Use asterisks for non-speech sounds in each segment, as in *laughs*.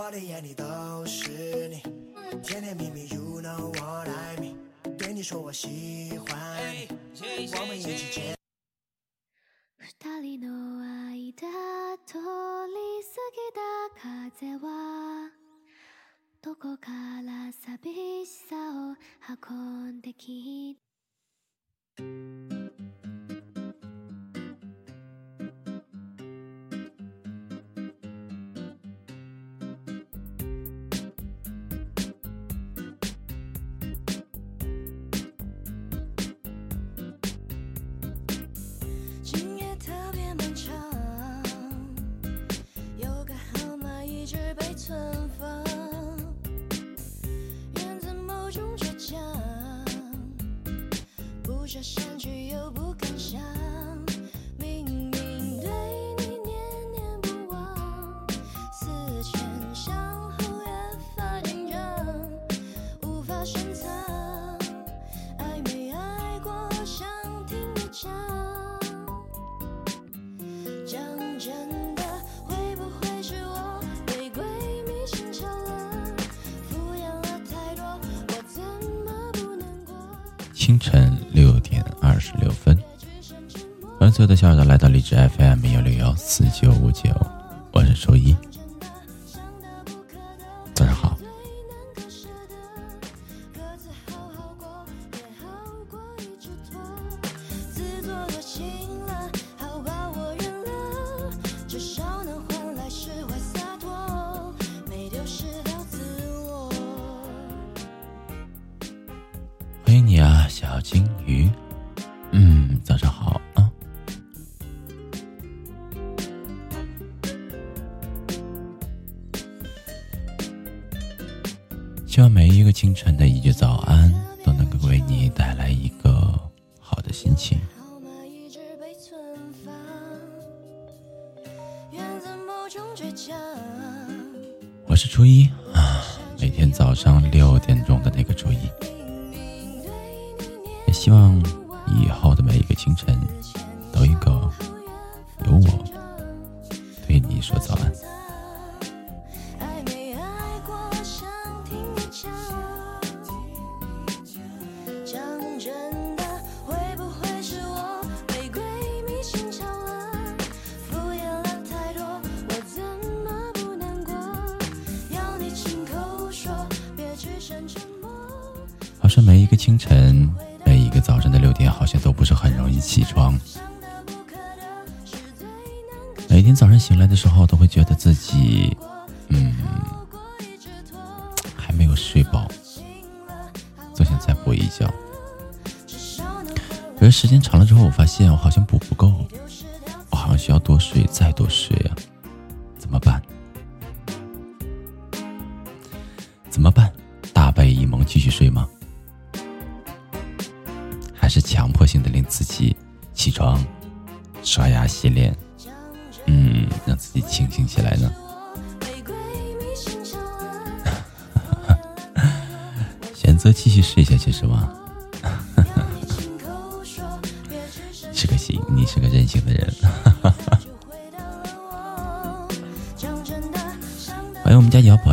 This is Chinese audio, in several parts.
我眼里都是你，甜甜蜜蜜，You know what I mean。对你说我喜欢你，我们一起结。二人の間通り過ぎた風はどこから寂しさを運んできた？所有的小耳朵来到荔枝 fm 幺六幺四九五九。是初一。啊每天早上六清晨，每一个早晨的六点好像都不是很容易起床。每天早上醒来的时候，都会觉得自己，嗯，还没有睡饱，总想再补一觉。可是时间长了之后，我发现我好像补不够，我好像需要多睡，再多睡啊，怎么办？床、刷牙、洗脸，嗯，让自己清醒起来呢？*laughs* 选择继续睡下去是吗？*laughs* 是个行，你是个任性的人。*laughs* 欢迎我们家姚宝。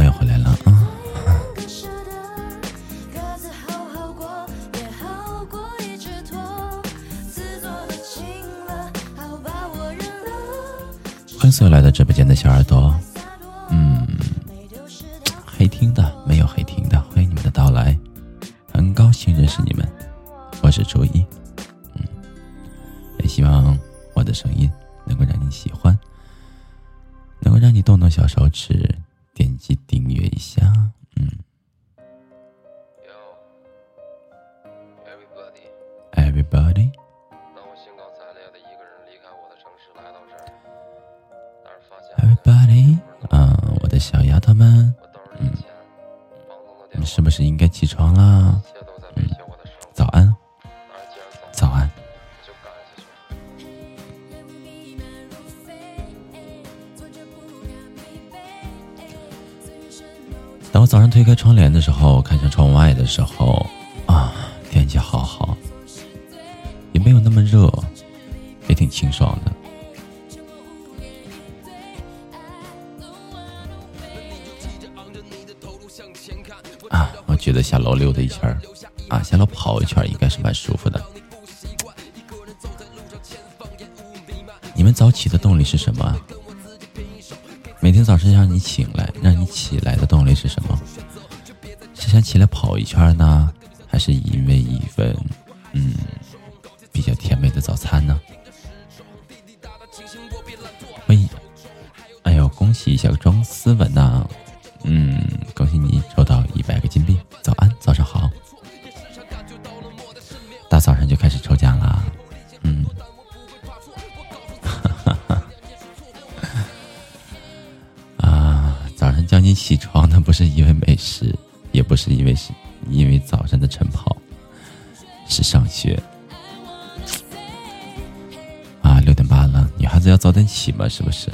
要早点起嘛，是不是？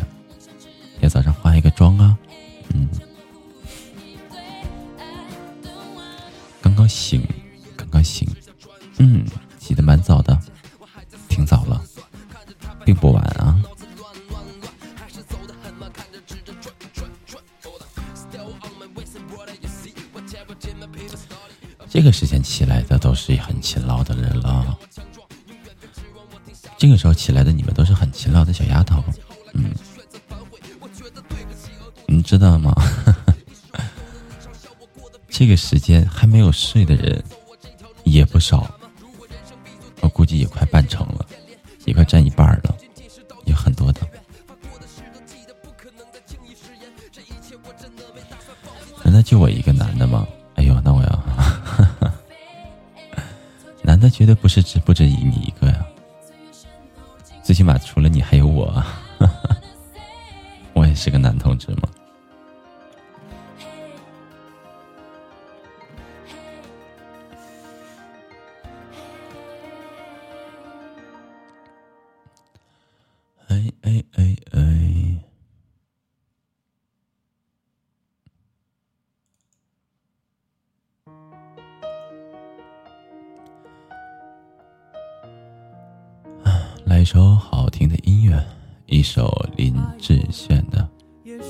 一首林志炫的《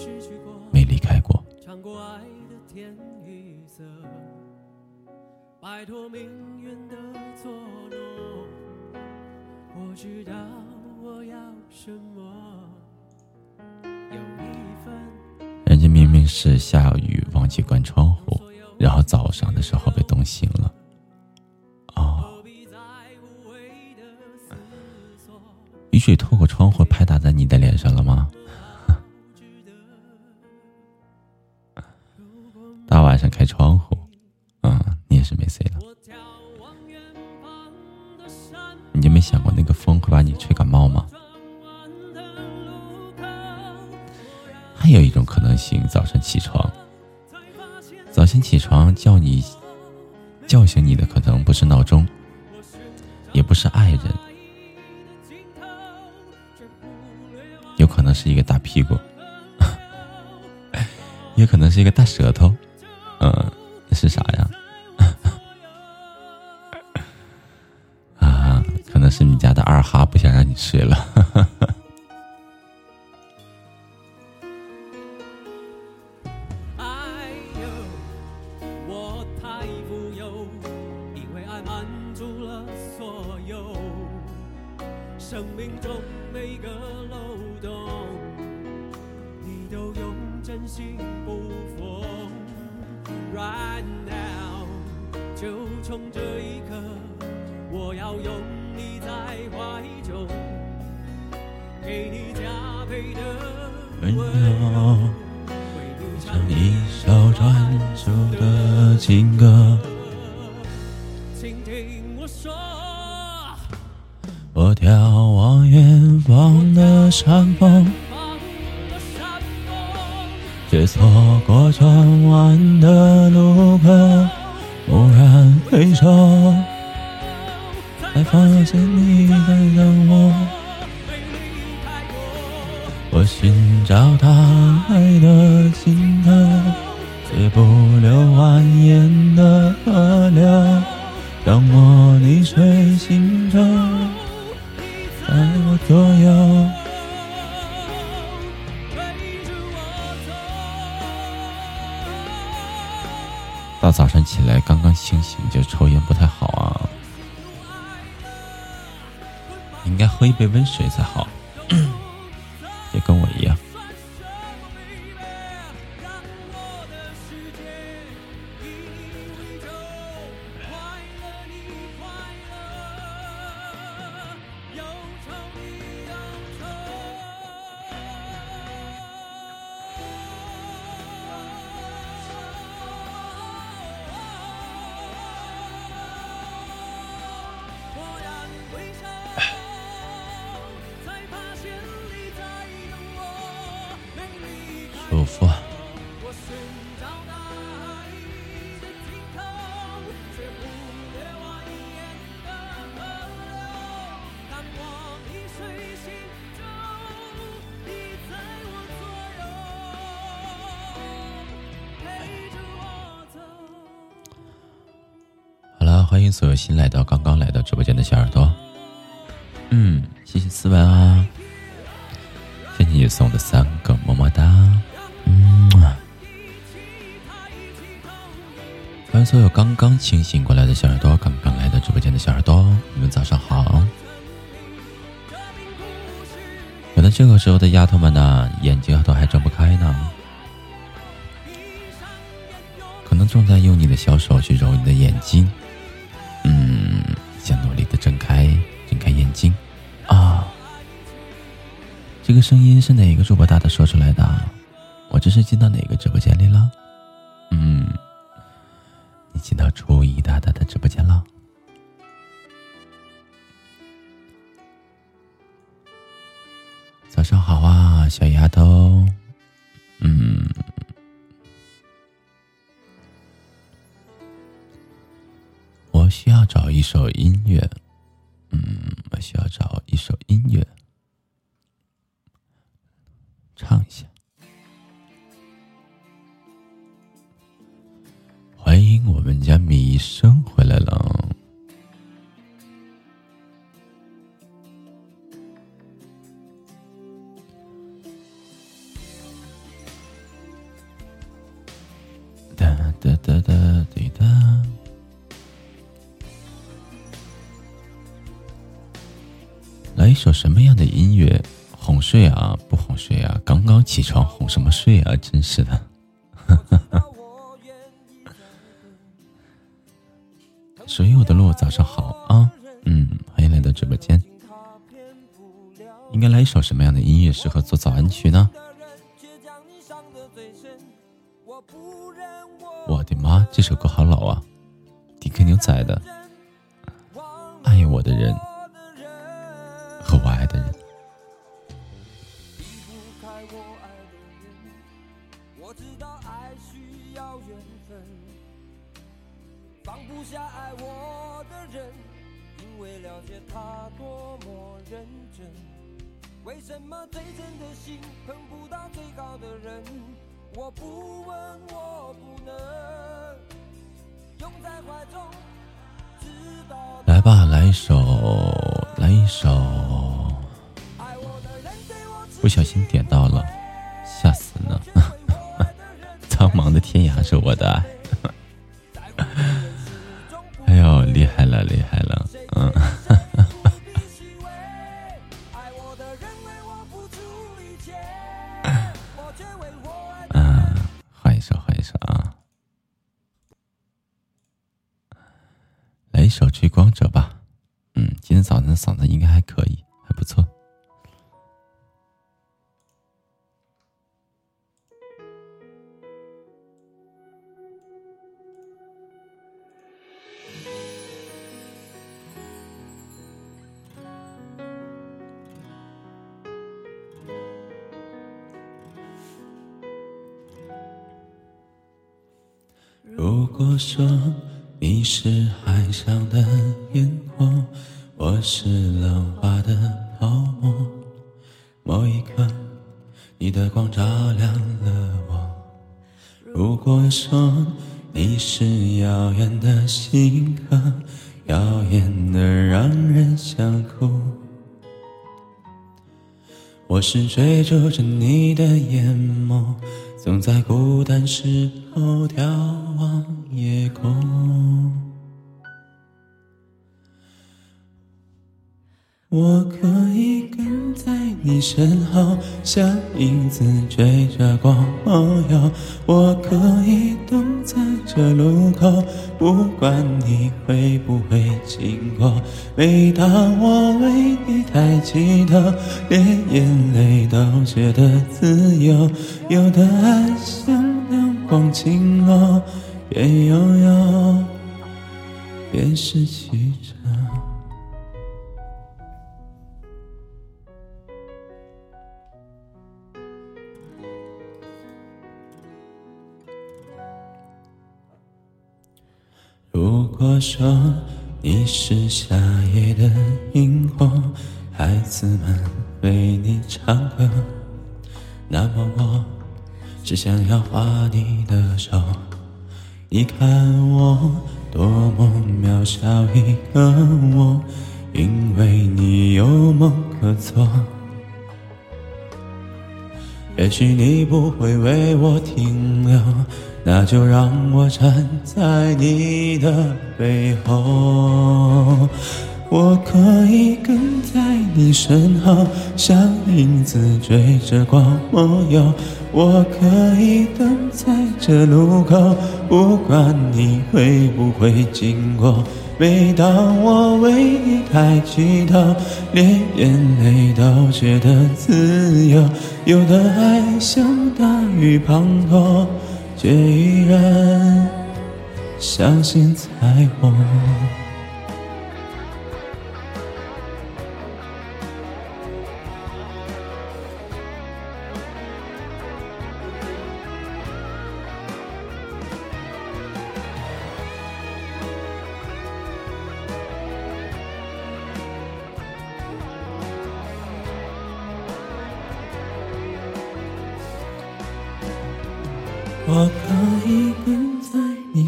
没离开过》。摆脱命运的捉弄，我知道我要什么。有一份人家明明是下雨忘记关窗户，然后早上的时候被冻醒了。雨水透过窗户拍打在你的脸上了吗？*laughs* 大晚上开窗户，嗯，你也是没睡了。你就没想过那个风会把你吹感冒吗？还有一种可能性，早上起床，早先起床叫你叫醒你的可能不是闹钟，也不是爱人，有可能是一个大屁股，*laughs* 也可能是一个大舌头，嗯，那是啥呀？*laughs* 啊，可能是你家的二哈不想让你睡了。生命中每个漏洞，你都用真心补缝。right now，就从这一刻，我要拥你在怀中，给你加倍的温柔，为你唱一首专属的情歌。山峰，却错过转弯的路口。蓦然回首，才发现你在等我。我寻找大海的尽头，却不留蜿蜒的河流，让我逆水行舟，在我左右。大早上起来。刚刚清醒，就抽烟不太好啊，应该喝一杯温水才好，清醒过来的小耳朵，刚刚来到直播间的小耳朵，你们早上好。可能这个时候的丫头们呢，眼睛都还睁不开呢，可能正在用你的小手去揉你的眼睛。嗯，想努力的睁开，睁开眼睛啊！这个声音是哪个主播大大说出来的？我这是进到哪个直播间里了？早上好啊，小丫头。嗯，我需要找一首音乐。嗯，我需要找首什么样的音乐适合做早安曲呢？我的妈，这首歌好老啊！迪克牛仔的《爱我的人和我爱的人》。了解他多么认真。为什么最真的心碰不到最好的人？我不问，我不能拥在怀中，直到来吧，来一首，来一首。不小心点到了，吓死了！*laughs* 苍茫的天涯是我的爱。*laughs* 哎呦，厉害了，厉害了，首《追光者》吧。嗯，今天早上嗓子应该还可以，还不错。如果说追逐着你的眼眸，总在孤单时候眺望夜空。我可以跟在你身后，像影子追着光梦游。我可以等在这路口，不管你会不会经过。每当我为你抬起头，连眼泪都觉得自由。有的爱像阳光倾落，边拥有边失去着。如果说你是夏夜的萤火，孩子们为你唱歌，那么我只想要画你的手。你看我多么渺小一个我，因为你有梦可做。也许你不会为我停留。那就让我站在你的背后，我可以跟在你身后，像影子追着光梦游。我可以等在这路口，不管你会不会经过。每当我为你抬起头，连眼泪都觉得自由。有的爱像大雨滂沱。却依然相信彩虹。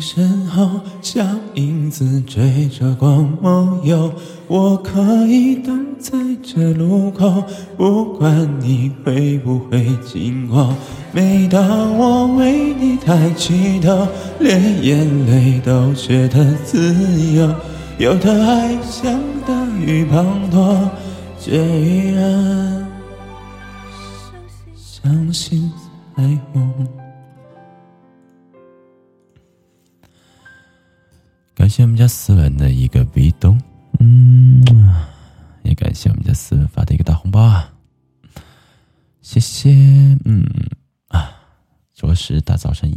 身后，像影子追着光梦游。我可以等在这路口，不管你会不会经过。每当我为你抬起头，连眼泪都觉得自由。有的爱像大雨滂沱，却依然相信彩虹。感谢我们家思文的一个壁咚，嗯，也感谢我们家思文发的一个大红包啊，谢谢，嗯啊，着实大早上一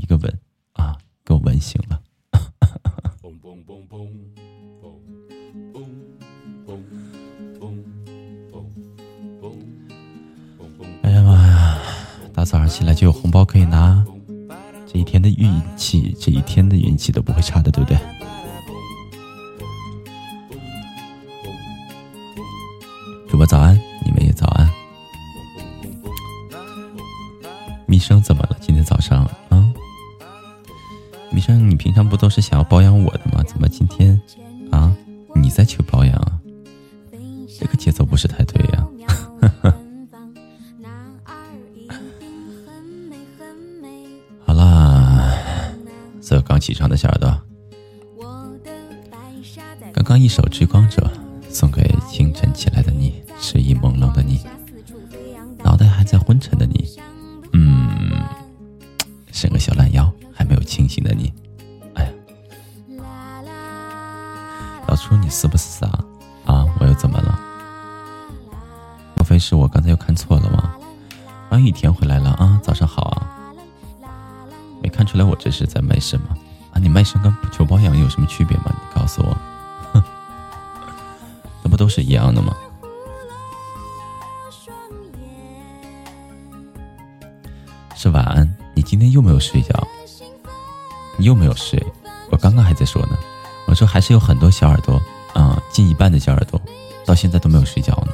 很多小耳朵，啊，近一半的小耳朵到现在都没有睡觉呢。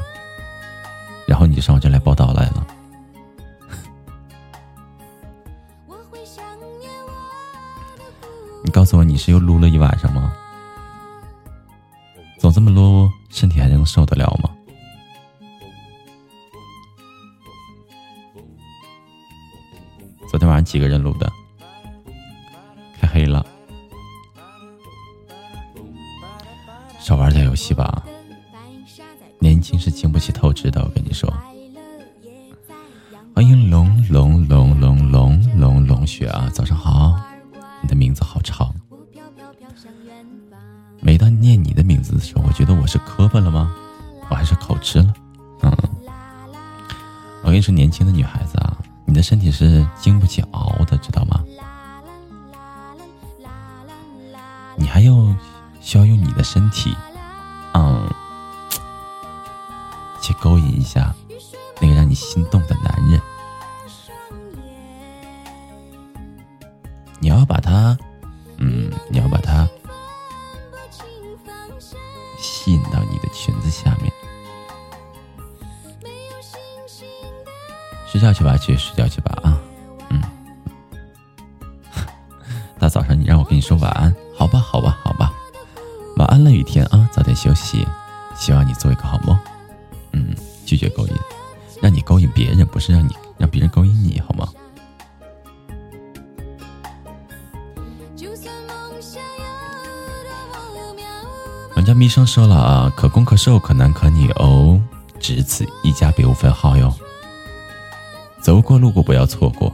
然后你就上我这来报道来了。你告诉我你是又撸了一晚上吗？总这么撸，身体还能受得了吗？昨天晚上几个人撸的？少玩点游戏吧，年轻是经不起透支的。我跟你说，欢迎龙龙龙龙龙龙龙雪啊，早上好，你的名字好长。每当念你的名字的时候，我觉得我是磕巴了吗？我还是口吃了？嗯，我跟你说，年轻的女孩子啊，你的身体是经不起熬的，知道吗？你还要需要用你的身体，嗯，*tsk* 去勾引一下那个让你心动的男人。你要把他，嗯，你要把他吸引到你的裙子下面。睡觉去吧，去睡觉去吧啊，嗯。*laughs* 大早上你让我跟你说晚安。好吧，好吧，好吧，安了，雨天啊，早点休息，希望你做一个好梦。嗯，拒绝勾引，让你勾引别人，不是让你让别人勾引你，好吗？人家咪生说了啊，可攻可受，可男可女哦，只此一家，别无分号哟。走过路过不要错过，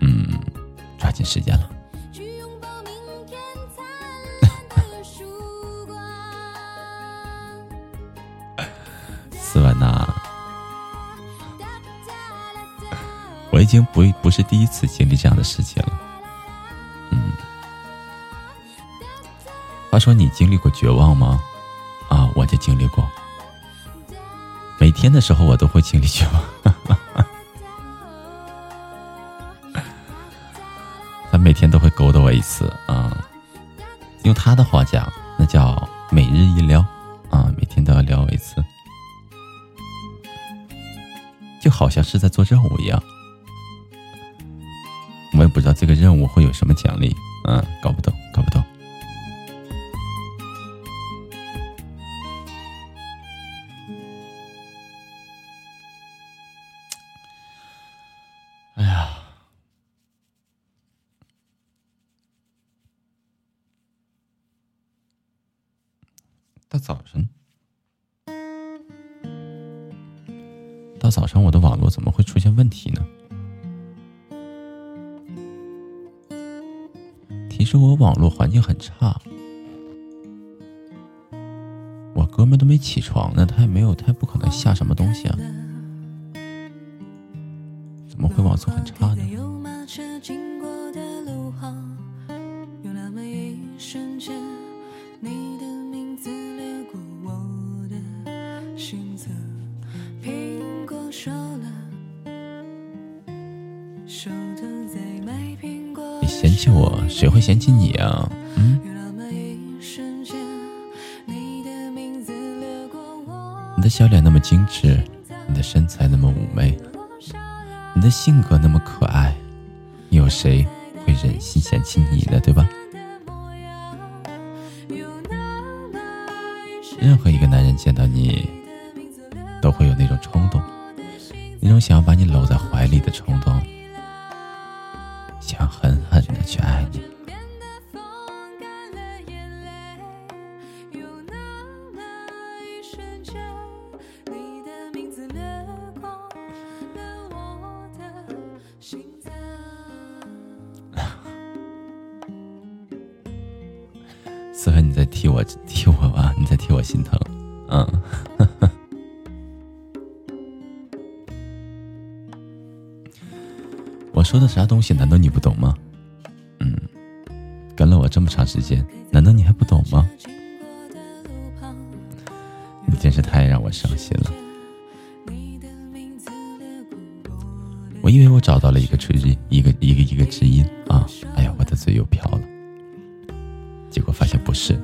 嗯，抓紧时间了。已经不不是第一次经历这样的事情了。嗯，话说你经历过绝望吗？啊，我就经历过。每天的时候我都会经历绝望，*laughs* 他每天都会勾搭我一次啊。用他的话讲，那叫每日一撩啊，每天都要撩我一次。就好像是在做任务一样，任务会有什么奖励，床呢，他也没有，他也不可能下什么东西啊？怎么会网速很差呢？谁会嫌弃你啊？小脸那么精致，你的身材那么妩媚，你的性格那么可爱，有谁会忍心嫌弃你呢？对吧？任何一个男人见到你，都会有那种冲动，那种想要把你搂在怀里的冲动。思恒，你在替我替我吧？你在替我心疼？嗯。*laughs* 我说的啥东西？难道你不懂吗？嗯，跟了我这么长时间，难道你还不懂吗？你真是太让我伤心了。我以为我找到了一个知音，一个一个一个知音啊！哎呀，我的嘴又瓢了。结果发现不是，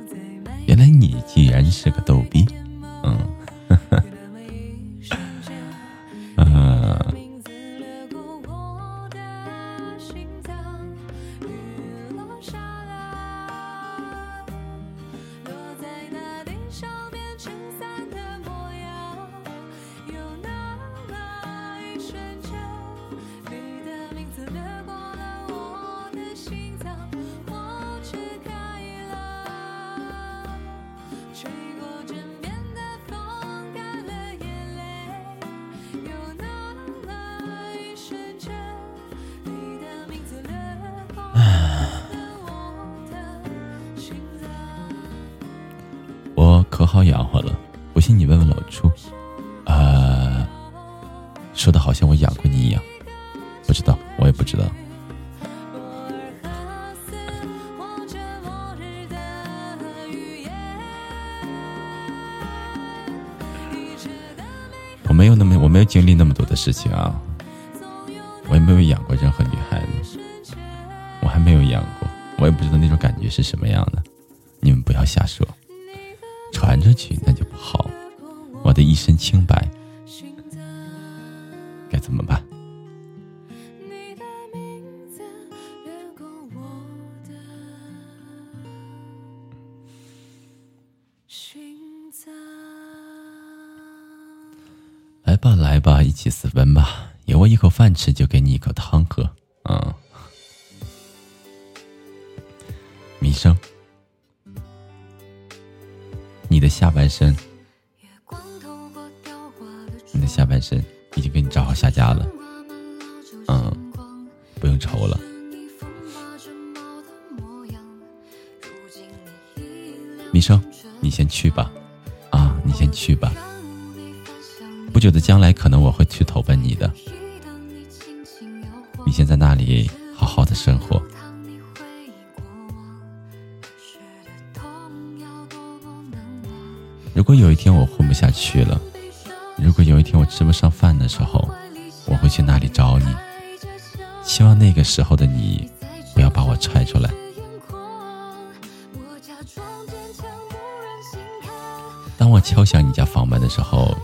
当我敲响你家房门的时候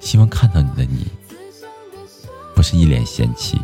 希望看到你的你不是一脸嫌弃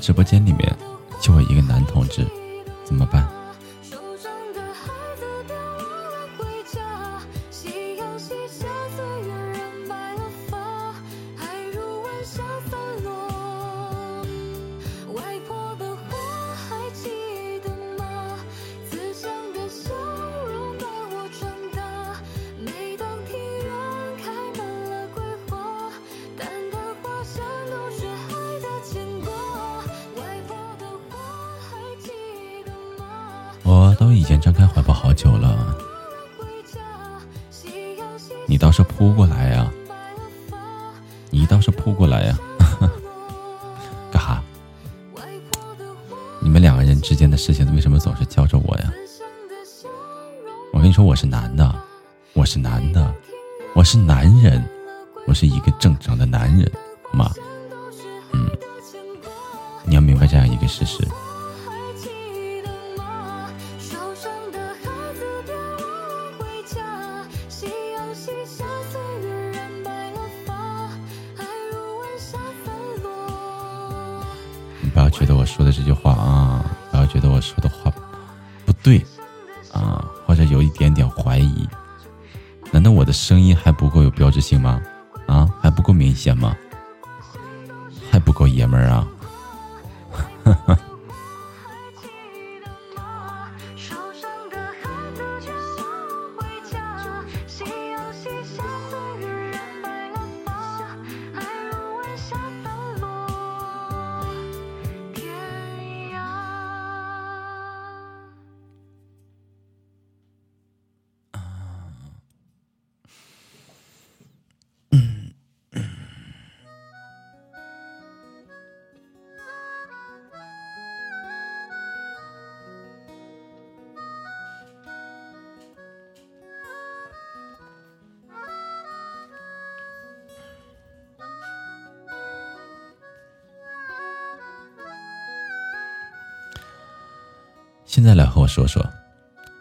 直播间里面我是男人，我是一个正常的男人。妈，嗯，你要明白这样一个事实。你不要觉得我说的这句话啊，不要觉得我说的话不对啊，或者有一点点怀疑。难道我的声音还不够有标志性吗？啊，还不够明显吗？还不够爷们儿啊。说说，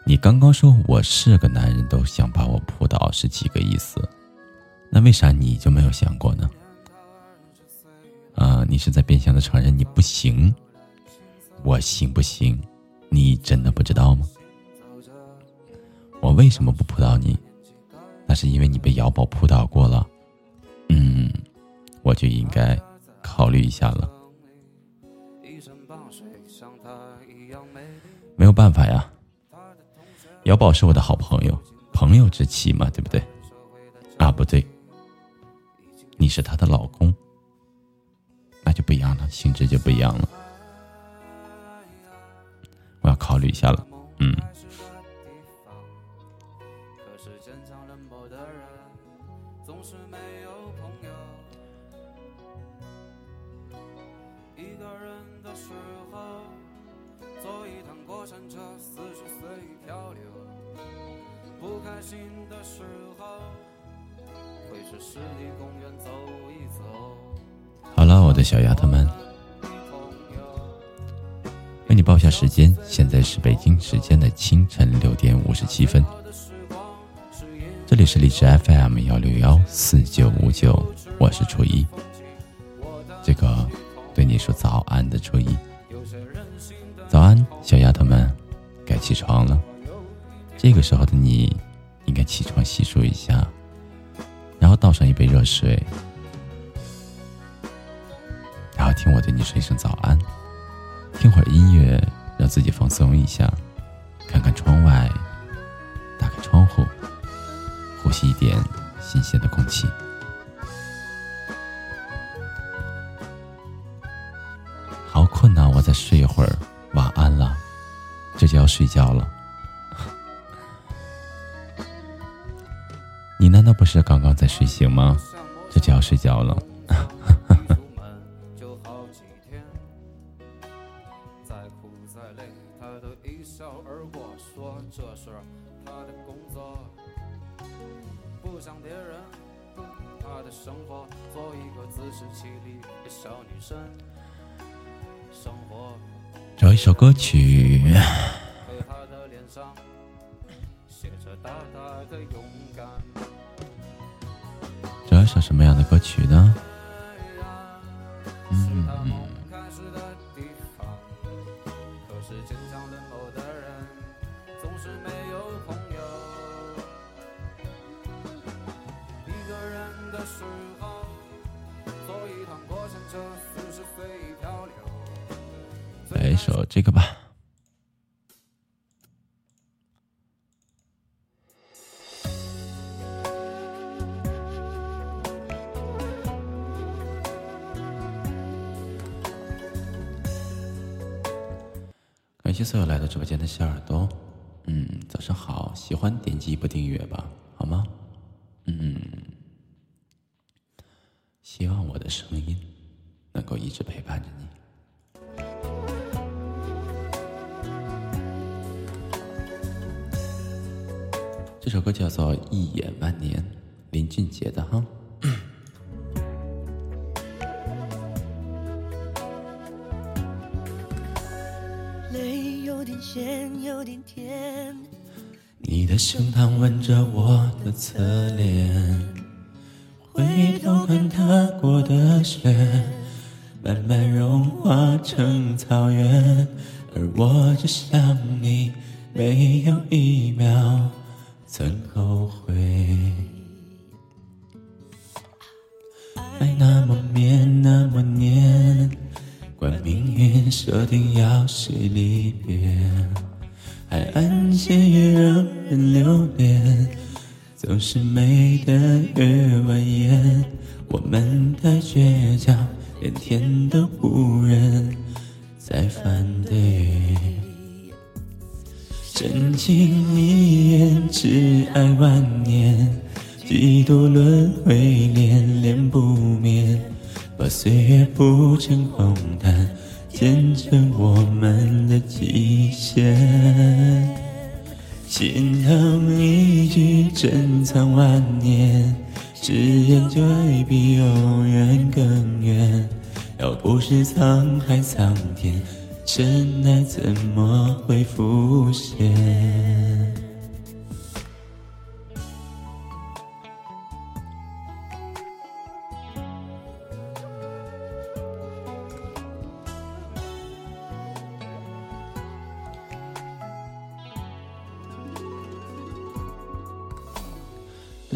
你刚刚说我是个男人，都想把我扑倒，是几个意思？那为啥你就没有想过呢？啊，你是在变相的承认你不行？我行不行？你真的不知道吗？我为什么不扑倒你？那是因为你被瑶宝扑倒过了。嗯，我就应该考虑一下了。没有办法呀，姚宝是我的好朋友，朋友之妻嘛，对不对？啊，不对，你是她的老公，那就不一样了，性质就不一样了。我要考虑一下了，嗯。闪着似是随意漂流。不开心的时候，会去湿地公园走一走好了，我的小丫头们，为你报下时间，现在是北京时间的清晨六点五十七分。这里是荔枝 FM 幺六幺四九五九，我是初一，这个对你说早安的初一，早安，小丫头们，该起床了。这个时候的你，应该起床洗漱一下，然后倒上一杯热水，然后听我对你说一声早安，听会儿音乐，让自己放松一下，看看窗外，打开窗户，呼吸一点新鲜的空气。好困呐，我再睡一会儿，晚安了，这就要睡觉了。你难道不是刚刚在睡醒吗？这就要睡觉了。歌曲。小耳朵，嗯，早上好，喜欢点击一波订阅吧，好吗？嗯，希望我的声音能够一直陪伴着你。这首歌叫做《一眼万年》，林俊杰的哈。胸膛吻着我的侧脸，回头看踏过的雪，慢慢融化成草原，而我只想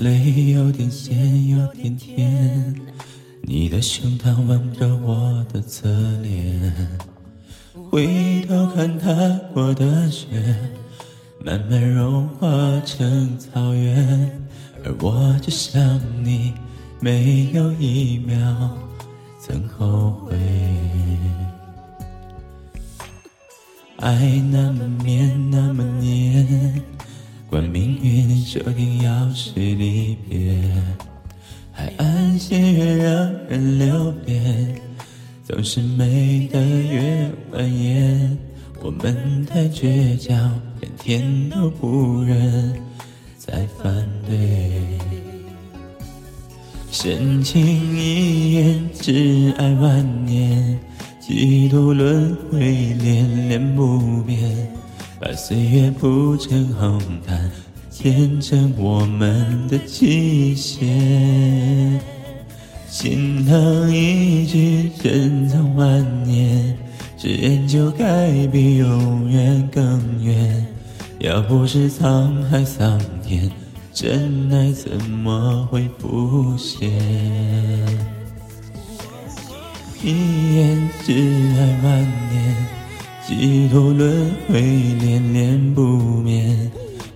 泪有点咸，有点甜。你的胸膛吻着我的侧脸，回头看踏过的雪，慢慢融化成草原。而我只想你，没有一秒曾后悔。爱那么绵，那么黏。管命运注定要是离别，海岸线越让人留恋，总是美得越蜿蜒。我们太倔强，连天都不忍再反对。深情一眼，挚爱万年，几度轮回，恋恋不变。把岁月铺成红毯，见证我们的极限。心疼一句珍藏万年，誓言就该比永远更远。要不是沧海桑田，真爱怎么会浮现？一眼挚爱万年。几度轮回，恋恋不眠，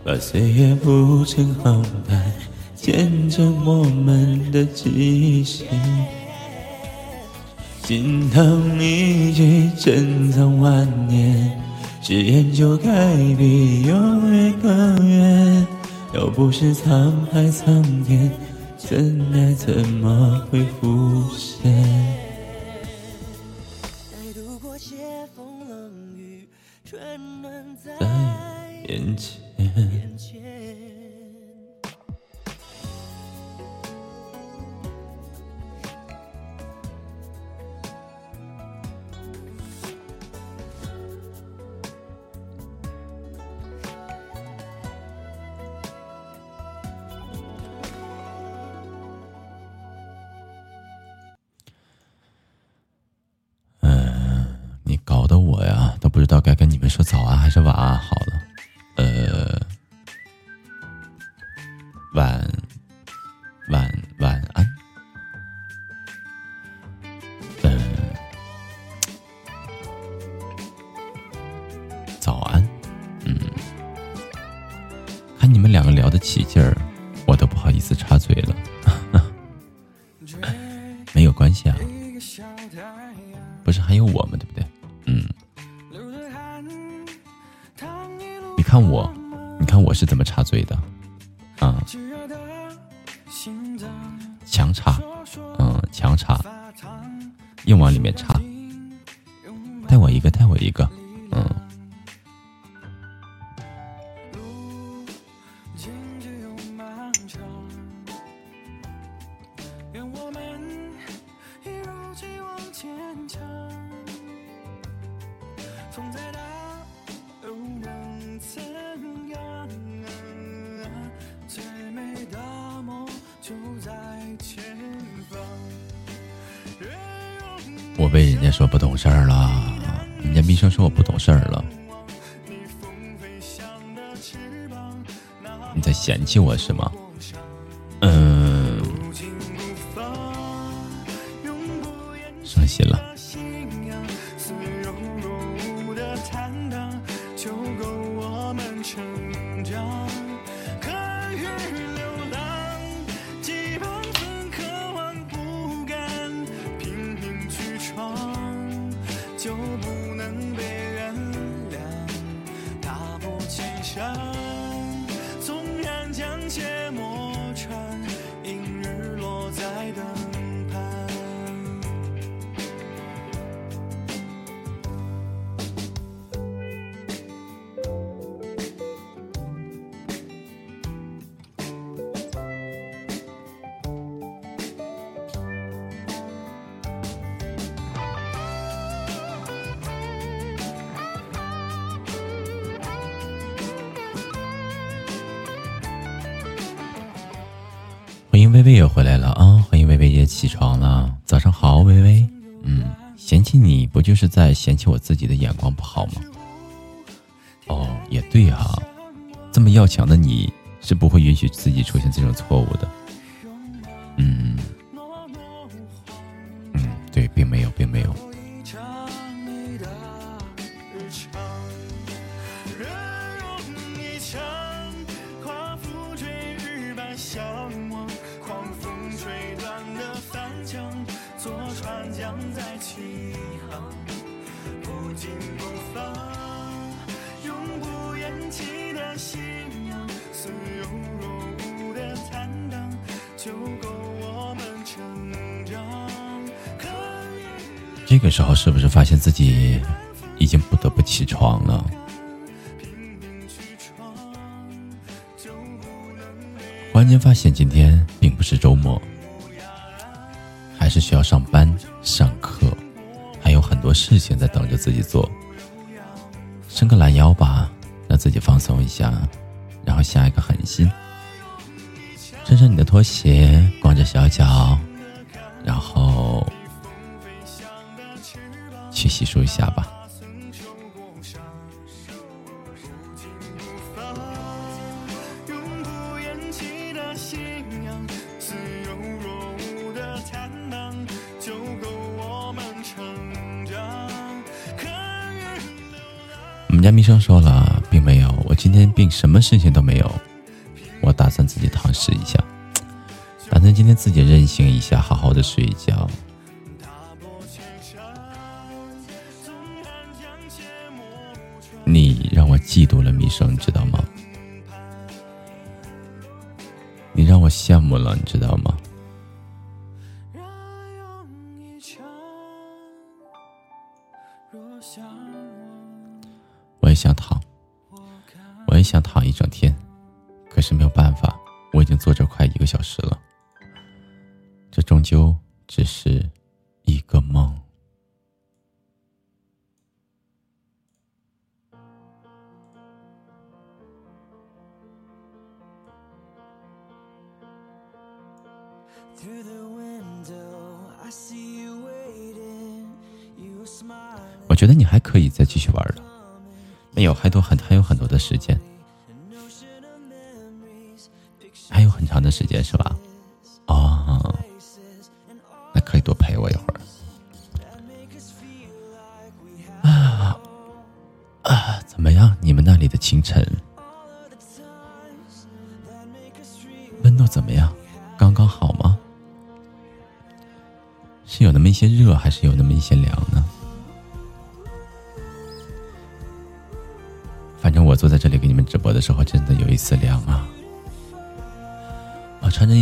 把岁月铺成红毯，见证我们的极限。心疼一句珍藏万年，誓言就该比永远更远。要不是沧海桑田，真爱怎么会浮现？眼 *laughs* 没有关系啊，不是还有我们对不对？嗯。你看我，你看我是怎么插嘴的，啊，强插，嗯，强插，硬往里面插，带我一个，带我一个，嫌弃我是吗？时候是不是发现自己已经不得不起床了？忽然间发现今天并不是周末，还是需要上班、上课，还有很多事情在等着自己做。伸个懒腰吧，让自己放松一下，然后下一个狠心，穿上你的拖鞋，光着小脚，然后。去洗漱一下吧。我们家蜜生说了，并没有，我今天并什么事情都没有。我打算自己躺尸一下，打算今天自己任性一下，好好的睡一觉。嫉妒了，米生，你知道吗？你让我羡慕了，你知道吗？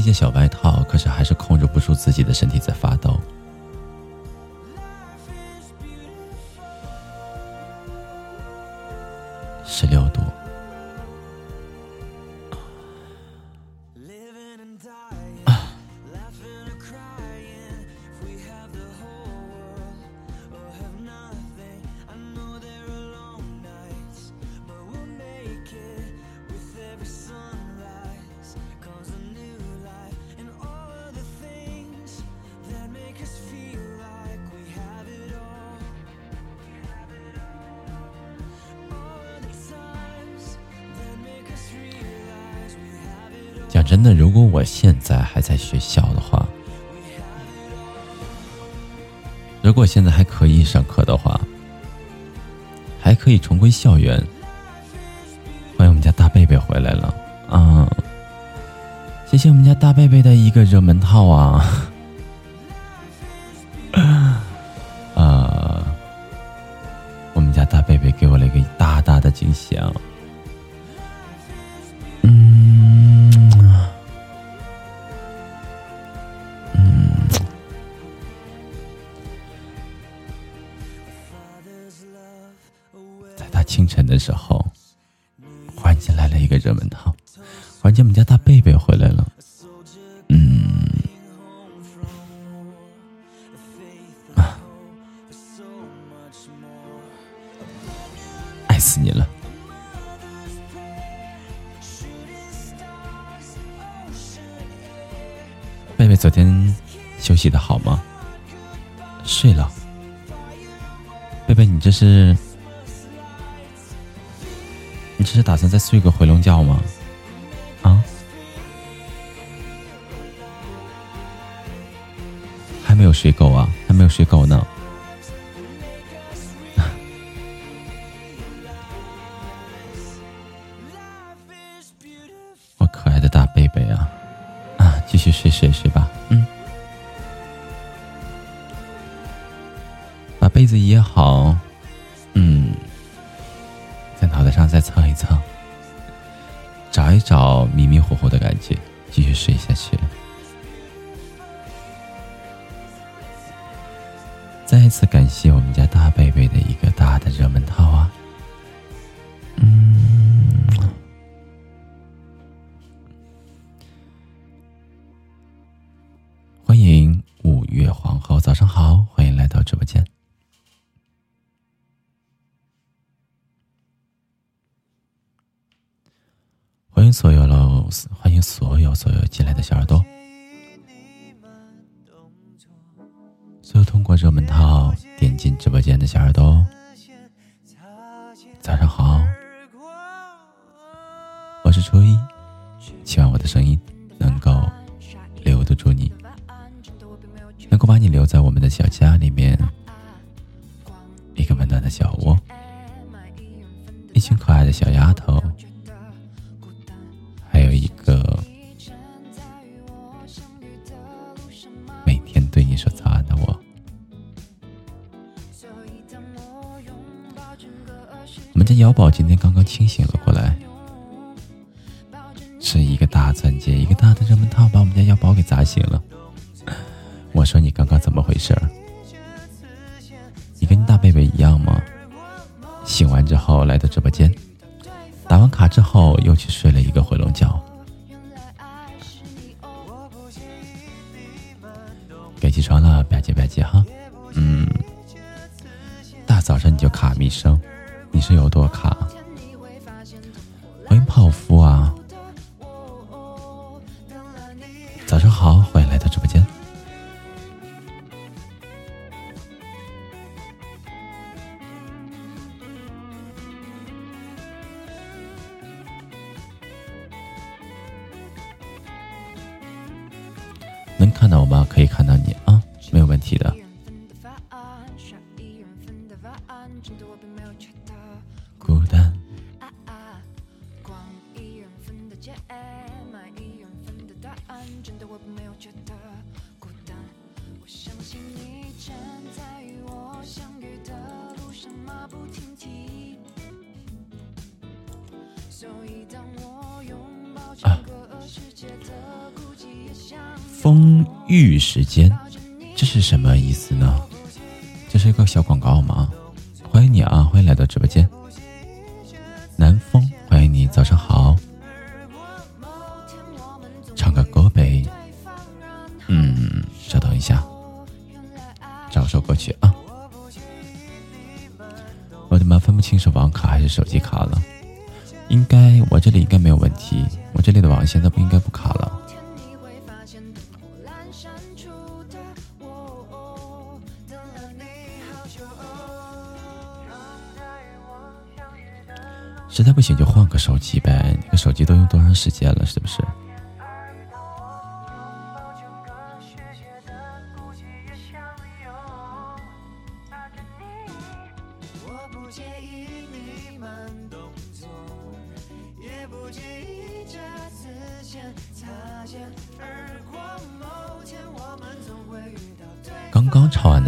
件小外套，可是还是控制不住自己的身体在发抖。如果现在还可以上课的话，还可以重归校园。欢迎我们家大贝贝回来了啊！谢谢我们家大贝贝的一个热门套啊！打算再睡个回笼觉吗？啊？还没有睡够啊，还没有睡够呢。*laughs* 我可爱的大贝贝啊啊，继续睡睡睡吧。嗯。把被子掖好。来到直播间，打完卡之后又去睡了一个回笼觉。该起床了，别急别急哈。嗯。大早上你就卡迷声。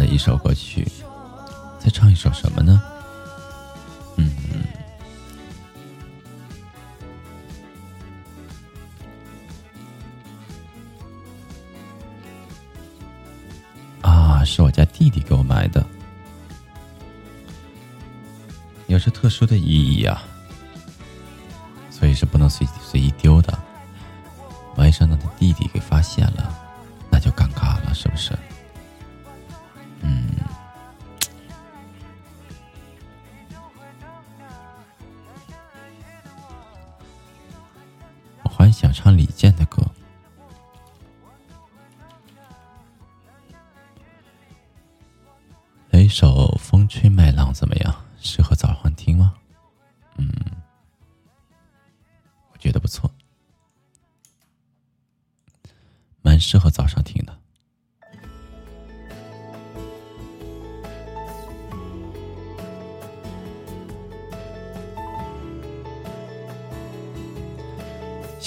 一首歌曲，再唱一首什么呢？嗯，啊，是我家弟弟给我买的，有着特殊的意义啊，所以是不能随随意丢的。万一让他的弟弟给发现了。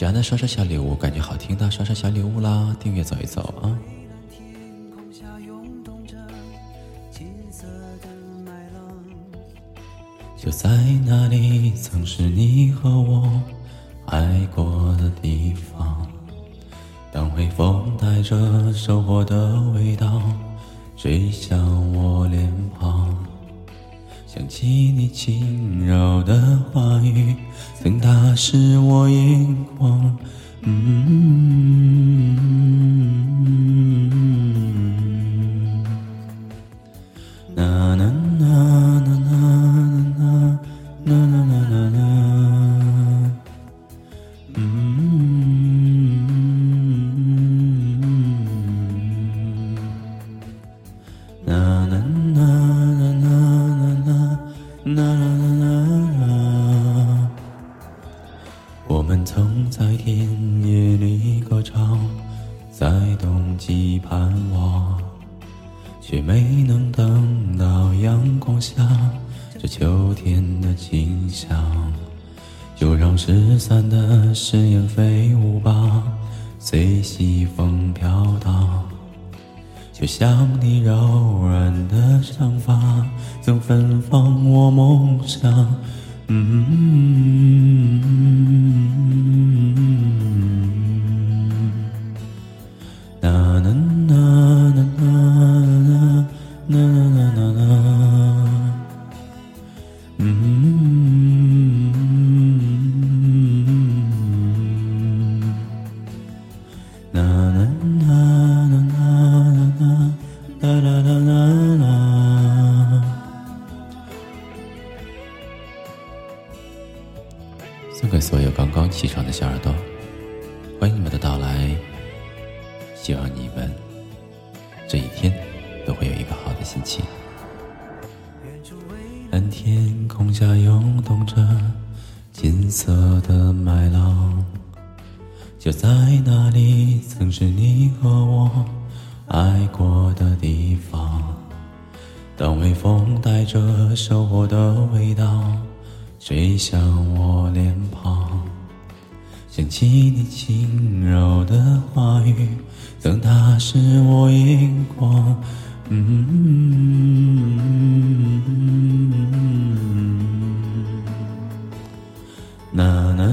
喜欢的刷刷小礼物感觉好听的刷刷小礼物啦订阅走一走啊。蔚蓝天空下涌动着金色的麦浪就在那里曾是你和我爱过的地方当微风带着收获的味道吹向我脸想起你轻柔的话语曾打湿我眼眶嗯。呐呐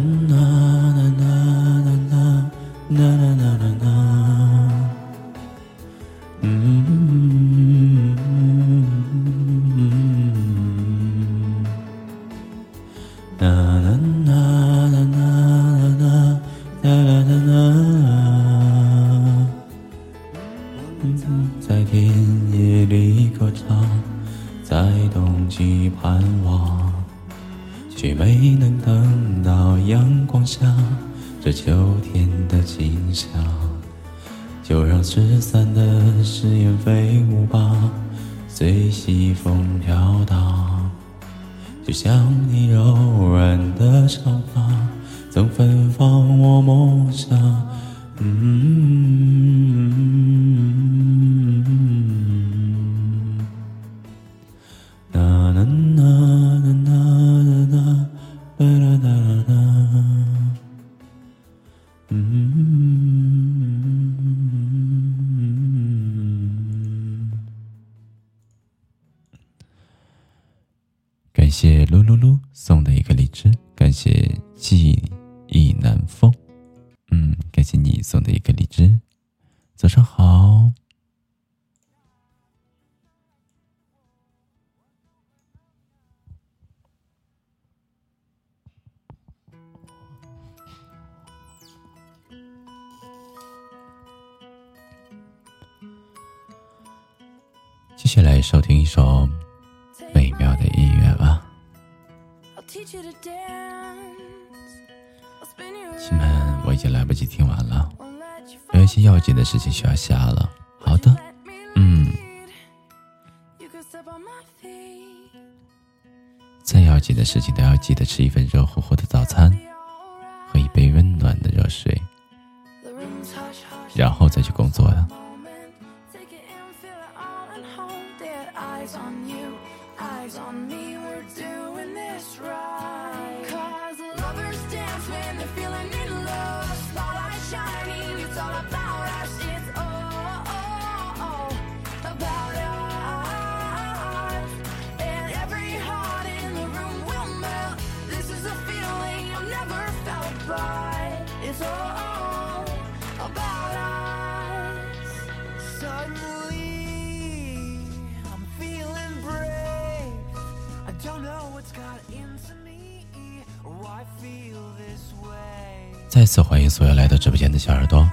所有来到直播间的小耳朵，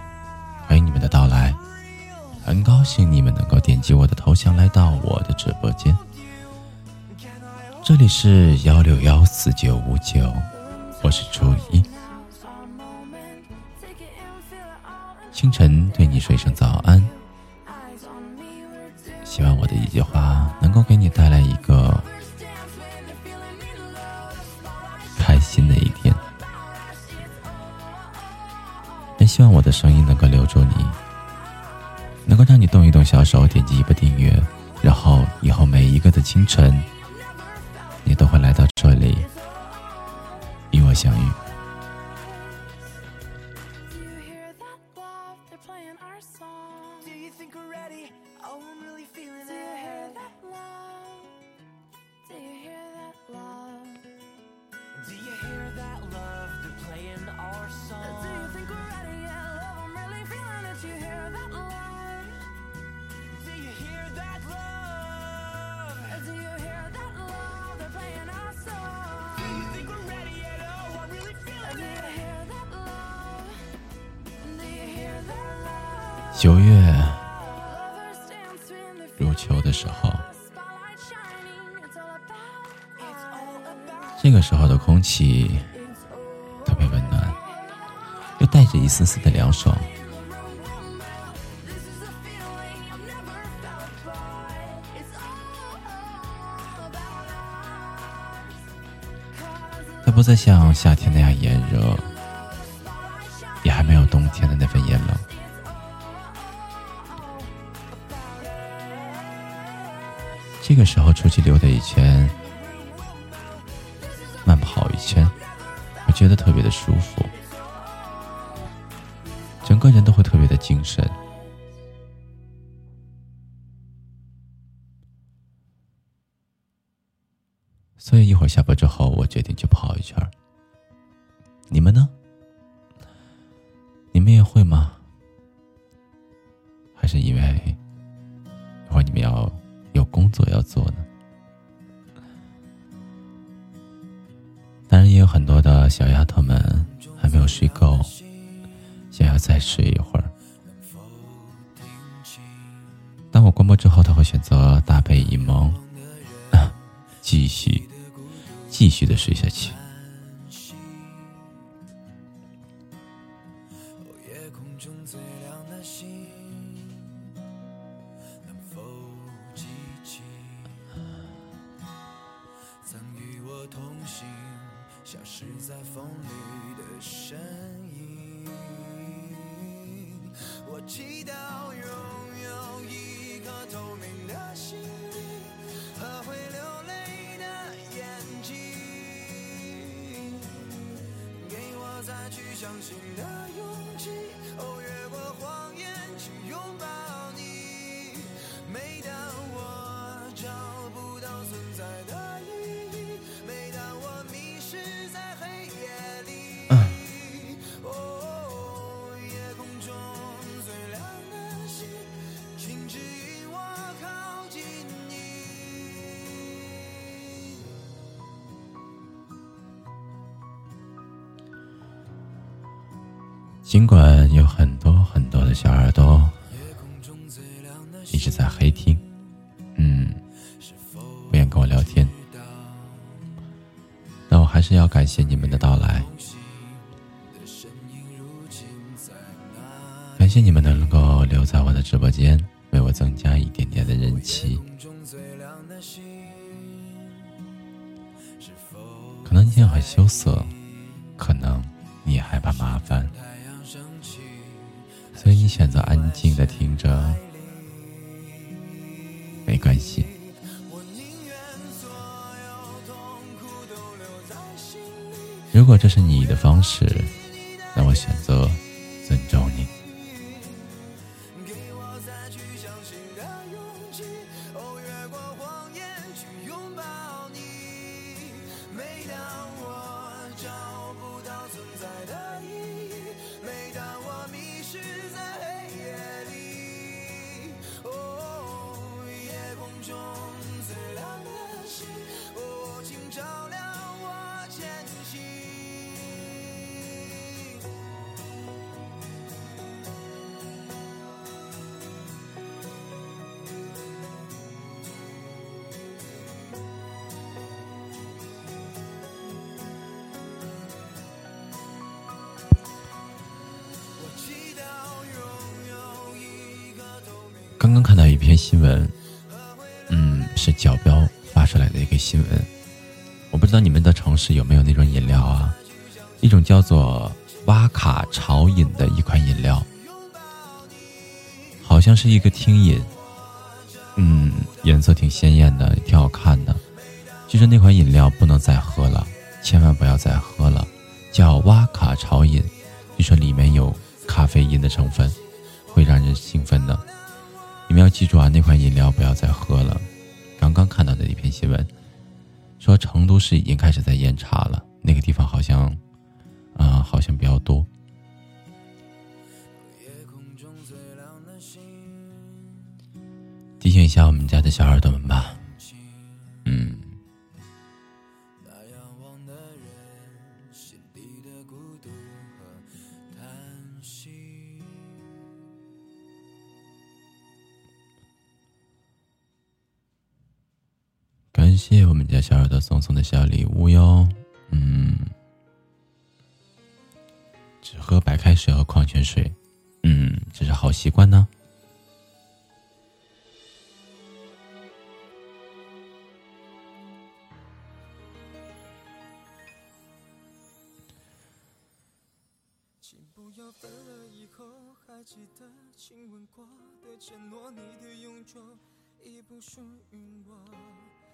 欢迎你们的到来，很高兴你们能够点击我的头像来到我的直播间。这里是幺六幺四九五九，我是初一。清晨对你说一声早安，希望我的一句话能够给你带来一希望我的声音能够留住你，能够让你动一动小手，点击一波订阅，然后以后每一个的清晨，你都会来到气特别温暖，又带着一丝丝的凉爽。它不再像夏天那样炎热，也还没有冬天的那份炎冷。这个时候出去溜达一圈，觉得特别的舒服，整个人都会特别的精神。你的勇气。哦越过谎言去拥抱感谢你们的到来，感谢你们能够留在我的直播间，为我增加一点点的人气。静和羞涩，可能你也害怕麻烦，所以你选择安静的听着，没关系。如果这是你的方式，那我选择一种叫做哇卡潮饮的一款饮料，好像是一个听饮，嗯，颜色挺鲜艳的，挺好看的。据说那款饮料不能再喝了，千万不要再喝了，叫哇卡潮饮。据说里面有咖啡因的成分，会让人兴奋的。你们要记住啊，那款饮料不要再喝了。刚刚看到的一篇新闻，说成都市已经开始在严查了，那个地方好像，啊，好像比较多。提醒一下我们家的小耳朵们吧，嗯。感谢我们家小耳朵送送的小礼物哟，嗯，喝白开水和矿泉水，嗯，这是好习惯呢。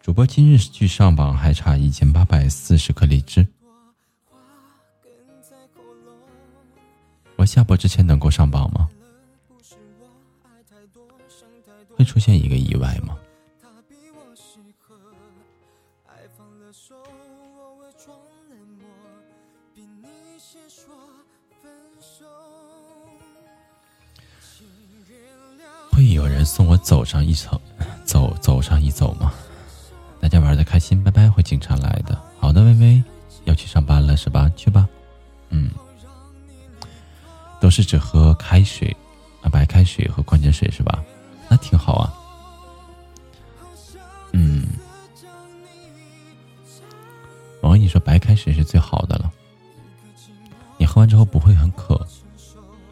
主播今日距上榜还差一千八百四十颗荔枝，我下播之前能够上榜吗？会出现一个意外吗？会有人送我走上一层，*laughs* 走走上一走吗？大家玩的开心，拜拜！会经常来的。好的，微微要去上班了是吧？去吧。嗯，都是只喝开水啊，白开水和矿泉水是吧？那挺好啊。嗯，我跟你说，白开水是最好的了。你喝完之后不会很渴，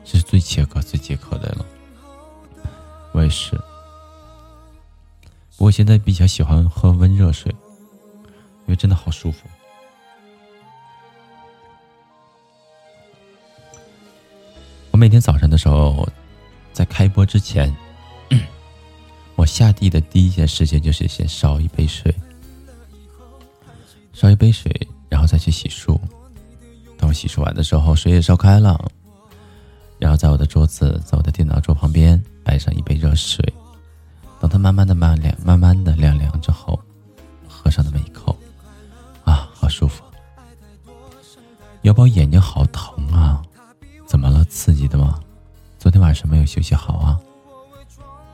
这是最解渴、最解渴的了。我也是。不过现在比较喜欢喝温热水，因为真的好舒服。每天早上的时候，在开播之前，*clears throat* 我下地的第一件事情就是先烧一杯水，烧一杯水，然后再去洗漱。等我洗漱完的时候，水也烧开了，然后在我的桌子，在我的电脑桌旁边摆上一杯热水。等它慢慢的慢凉，慢慢的凉凉之后，喝上那么一口，啊，好舒服。腰包眼睛好疼啊，怎么了？刺激的吗？昨天晚上没有休息好啊？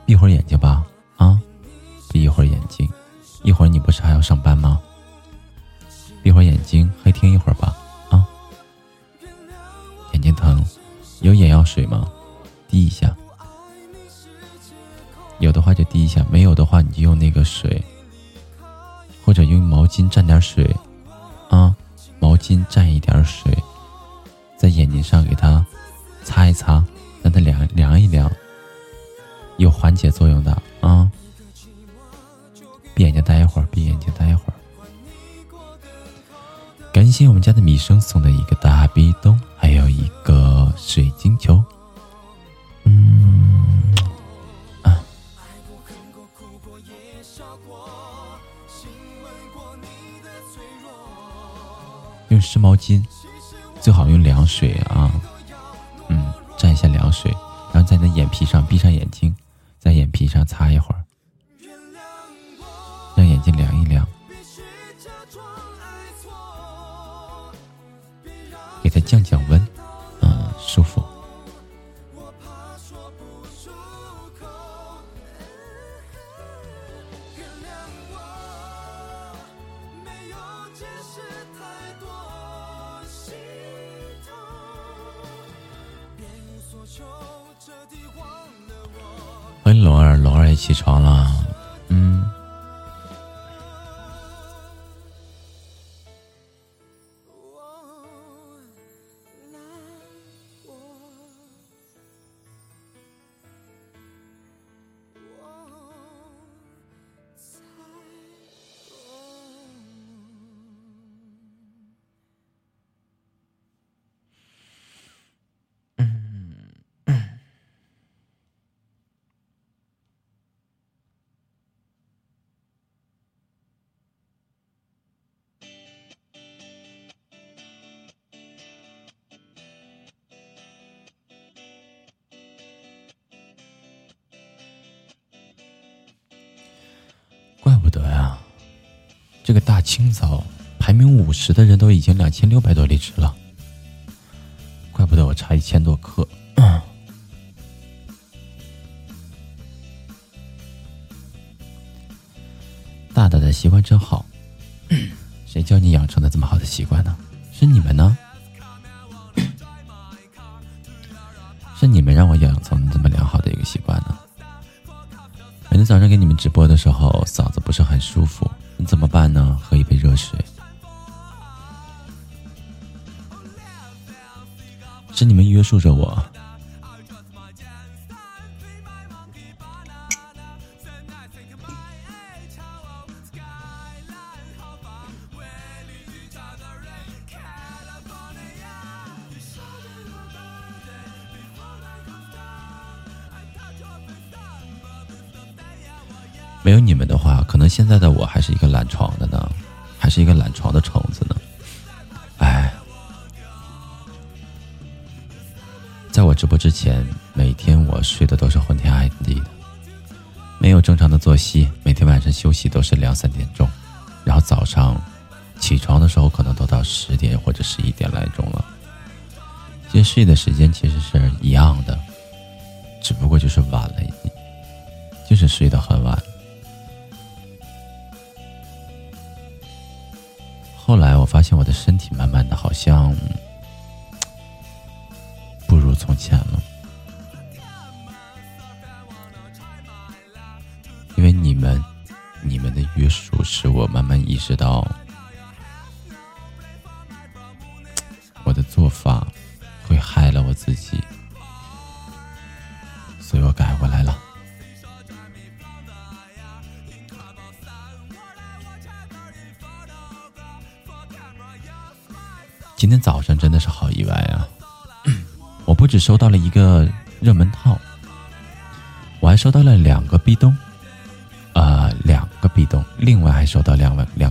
闭会儿眼睛吧，啊，闭一会儿眼睛，一会儿你不是还要上班吗？闭会儿眼睛，黑听一会儿吧，啊。眼睛疼，有眼药水吗？滴一下。有的话就滴一下，没有的话你就用那个水，或者用毛巾蘸点水，啊，毛巾蘸一点水，在眼睛上给它擦一擦，让它凉凉一凉，有缓解作用的啊。闭眼睛待一会儿，闭眼睛待一会儿。感谢我们家的米生送的一个大壁咚，还有一个水晶球。嗯，啊，用湿毛巾，最好用凉水啊。嗯，蘸一下凉水，然后在你的眼皮上闭上眼睛，在眼皮上擦一会儿，让眼睛凉一凉。给它降降清早，排名五十的人都已经两千六百多离职了，怪不得我差一千多克。大大的习惯真好，谁教你养成的这么好的习惯呢？是你们呢？是你们让我养成这么良好的一个习惯呢？每天早上给你们直播的时候，束着我。没有你们的话，可能现在的我还是一个懒床的呢，还是一个懒床的虫子之前，每天我睡的都是昏天暗地的，没有正常的作息，每天晚上休息都是两三点钟，然后早上起床的时候可能都到十点或者十一点来钟了。其实睡的时间其实是一样的，只不过就是晚了一点，就是睡得很晚。后来我发现我的身体慢慢的好像不如从前了，意识到我的做法会害了我自己，所以我改过来了。今天早上真的是好意外啊！*clears throat* 我不止收到了一个热门套，我还收到了两个壁咚，呃，两个壁咚，另外还收到两万两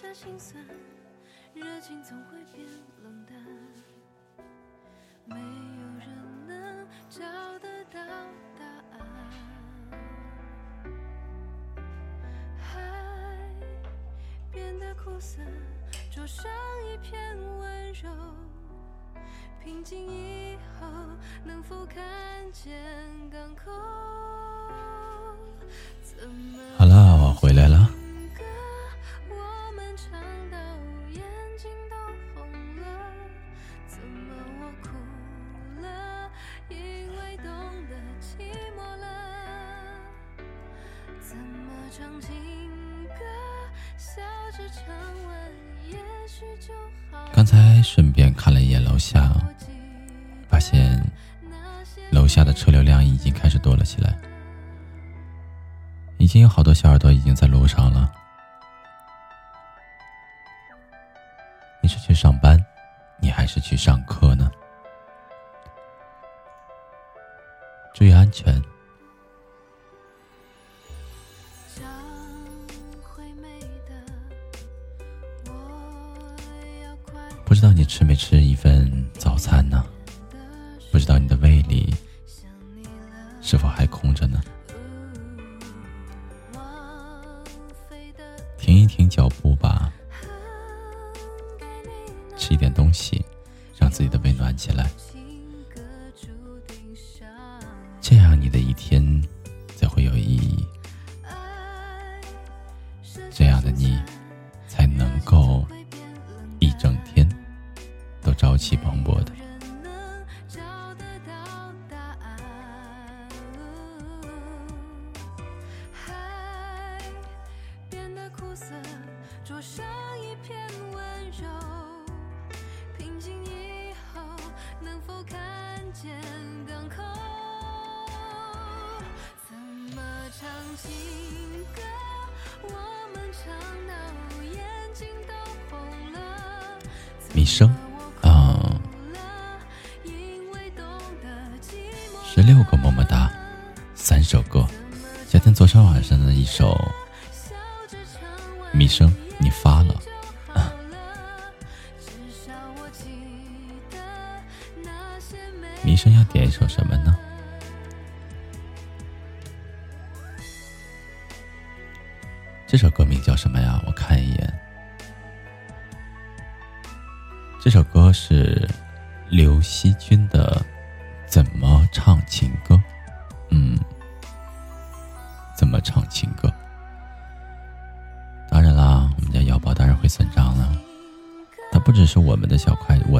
下心酸，热情总会变冷淡，没有人能找得到答案。海变得苦涩，灼伤一片温柔。平静以后，能否看见港口？怎么好了，我回来。唱到眼睛都红了，怎么我哭了？因为懂得寂寞了。怎么唱情歌，笑着唱完，也许就好。刚才顺便看了一眼楼下，发现楼下的车流量已经开始多了起来，已经有好多小耳朵已经在路上了。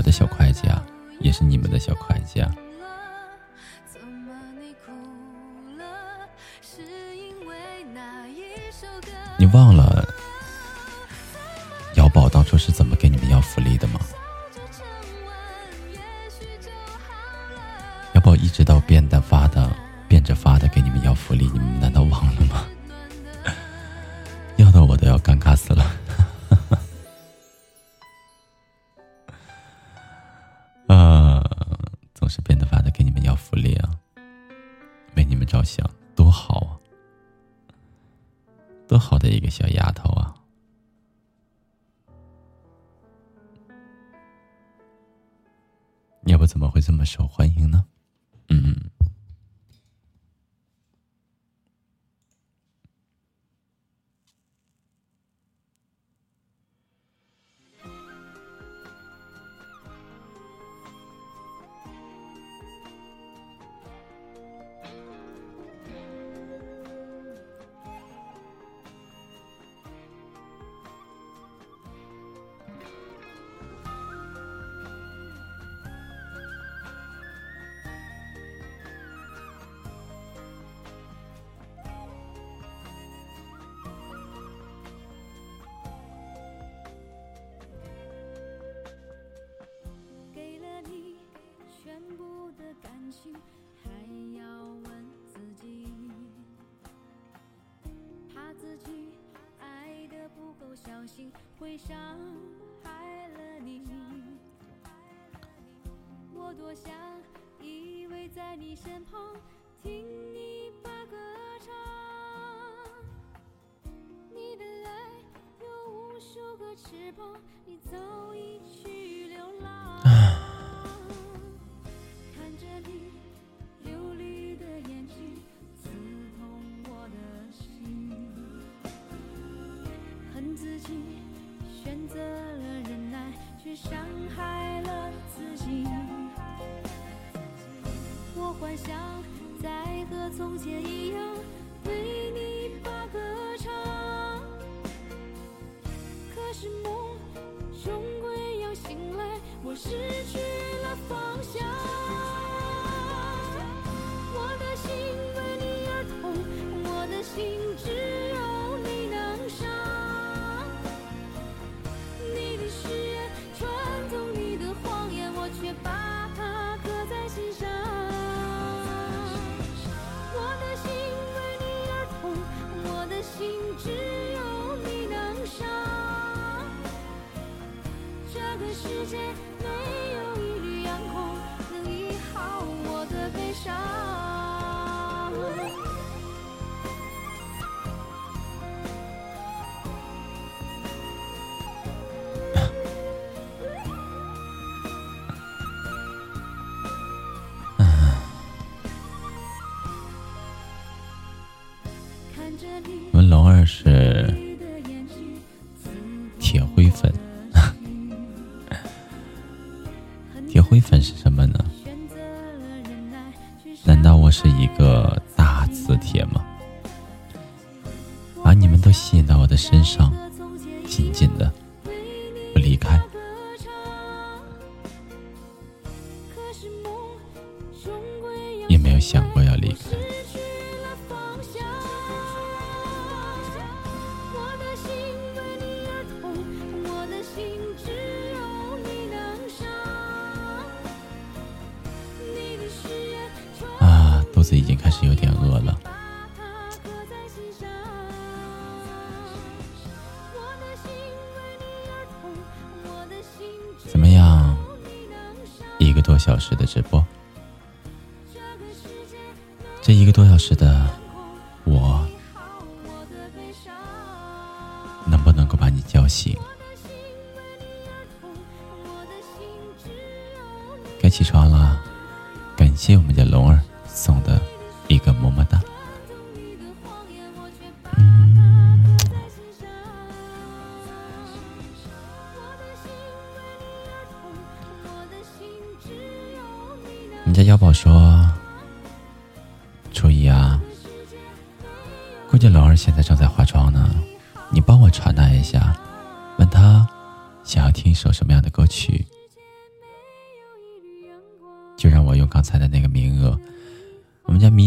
的小会计啊，也是你们的小会计啊。你？忘了姚宝当初是怎么给你们要福利的吗？姚宝一直到变的发的，变着发的给你们要福利，你们难道忘了吗？*laughs* 要的我都要尴尬死了。小丫头啊！要不怎么会这么受欢迎呢？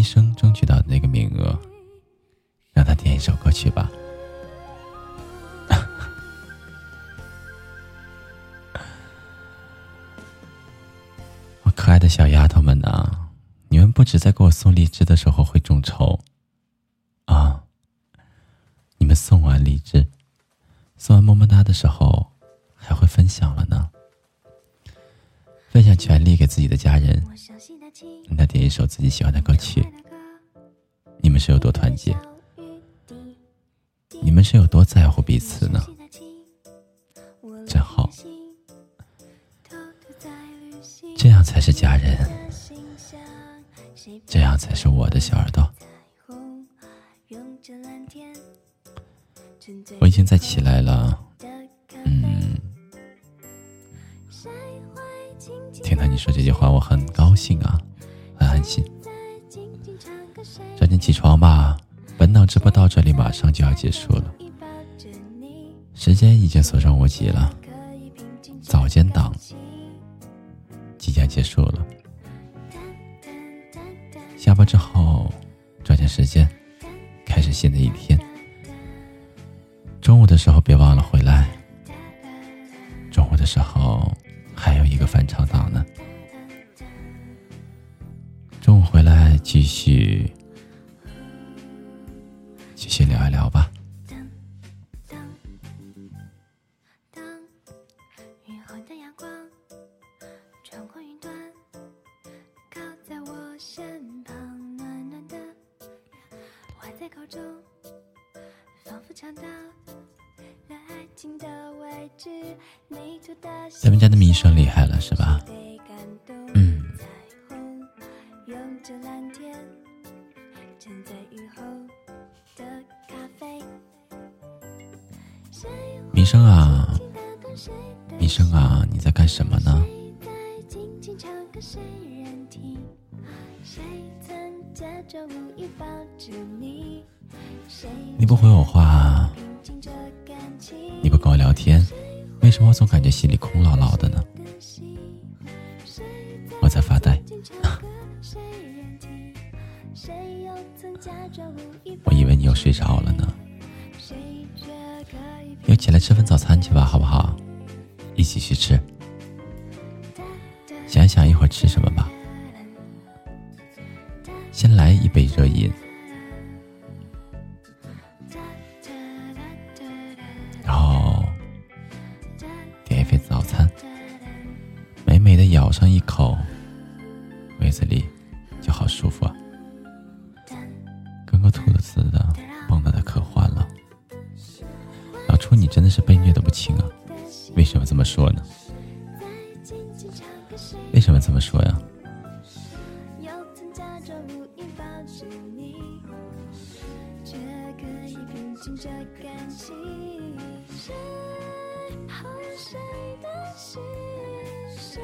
我们家迷生争取到的那个名额，让他点一首歌曲吧。*laughs* 我可爱的小丫头们呐，你们不止在给我送荔枝的时候会众筹啊，你们送完荔枝，送完么么哒的时候，还会分享了呢。分享权利给自己的家人，让他点一首自己喜欢的歌曲。你们是有多团结？你们是有多在乎彼此呢？真好，这样才是家人，这样才是我的小耳朵。我已经在起来了，嗯。听到你说这句话，我很高兴啊，很安心。早点起床吧，本档直播到这里马上就要结束了，时间已经所剩无几了。早间档即将结束了，下班之后抓紧时间开始新的一天。中午的时候别忘了回来，中午的时候。还有一个翻常岛呢。中午回来继续继续聊一聊吧。当的阳光穿过云端，靠在我身旁，暖暖的，在口中，仿佛尝到。咱们家的米生厉害了，是吧？嗯。米生啊，米生啊，你在干什么呢？你不回我话，你不跟我聊天，为什么我总感觉心里空落落的呢？我在发呆，*laughs* 我以为你又睡着了呢。又起来吃份早餐去吧，好不好？一起去吃。想想一会儿吃什么吧。先来一杯热饮，然后点一份早餐，美美的咬上一口，胃子里就好舒服啊，跟个兔子似的，蹦跶的可欢了。老初，你真的是被虐的不轻啊！为什么这么说呢？为什么这么说呀？这感情谁哄谁的心谁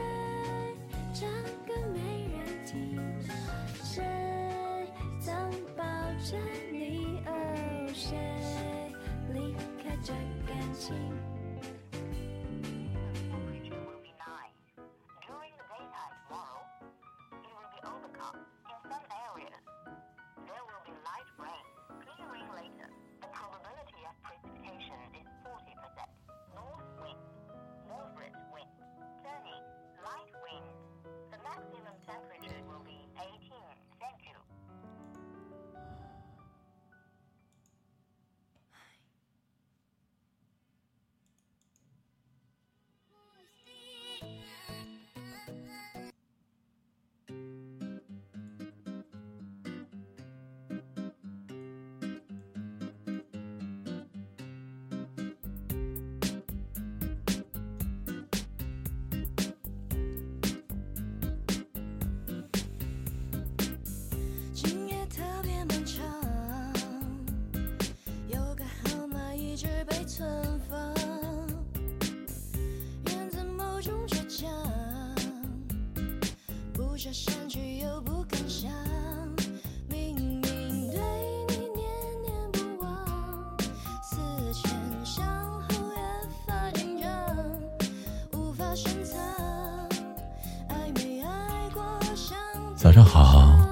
唱歌没人听谁能抱着你哦谁离开这感情？这扇却又不敢想，明明对你念念不忘，思前想后越发紧张，无法深藏。爱没爱过，想。早上好。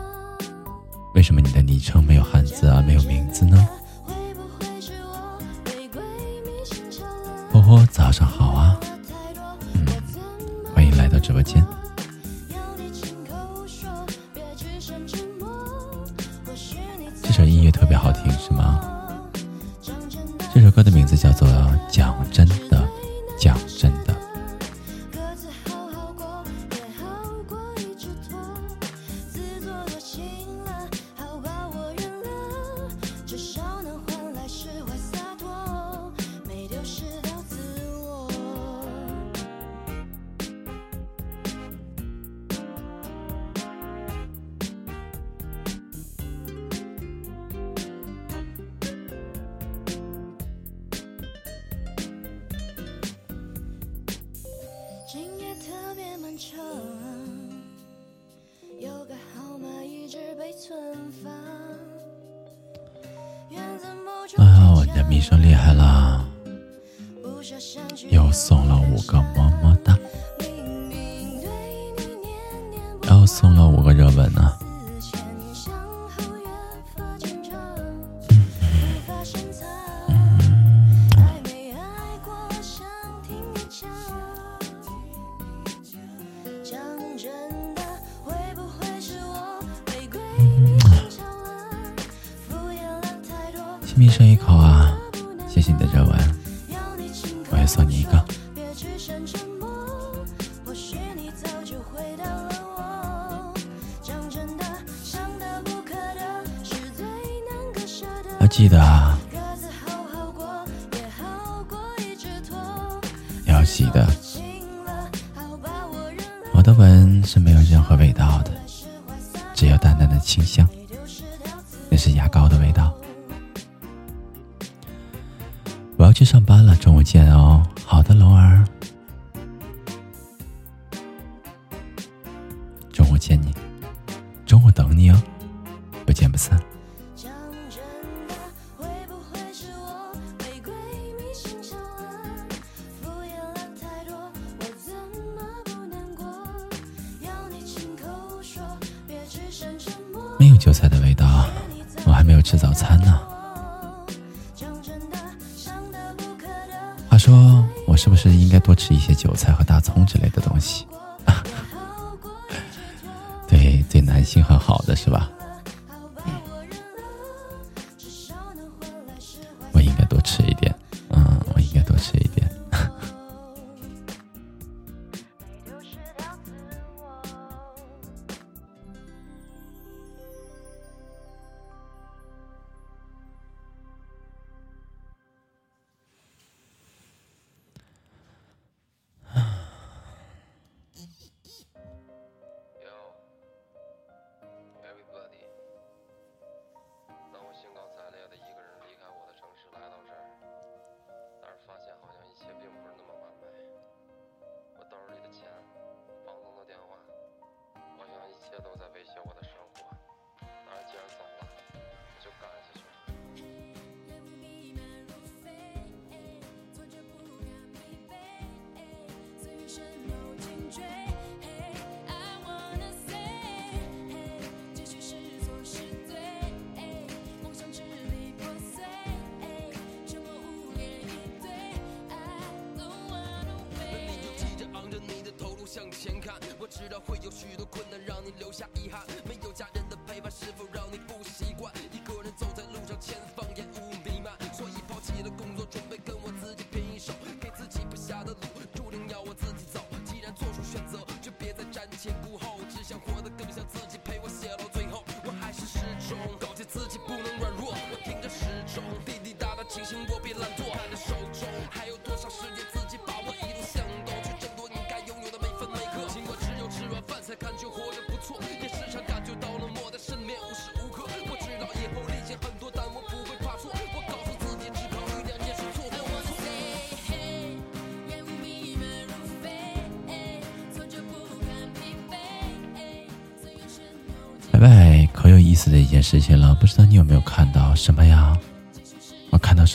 糕的味道，我要去上班了。中午见哦，好的，龙儿。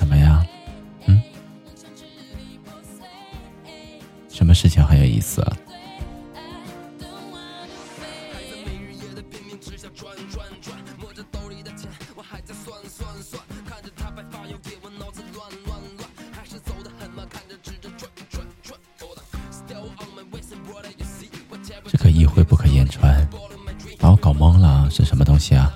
怎么样嗯？什么事情很有意思啊？诶一挥不可言传，把我搞懵了是什么东西啊？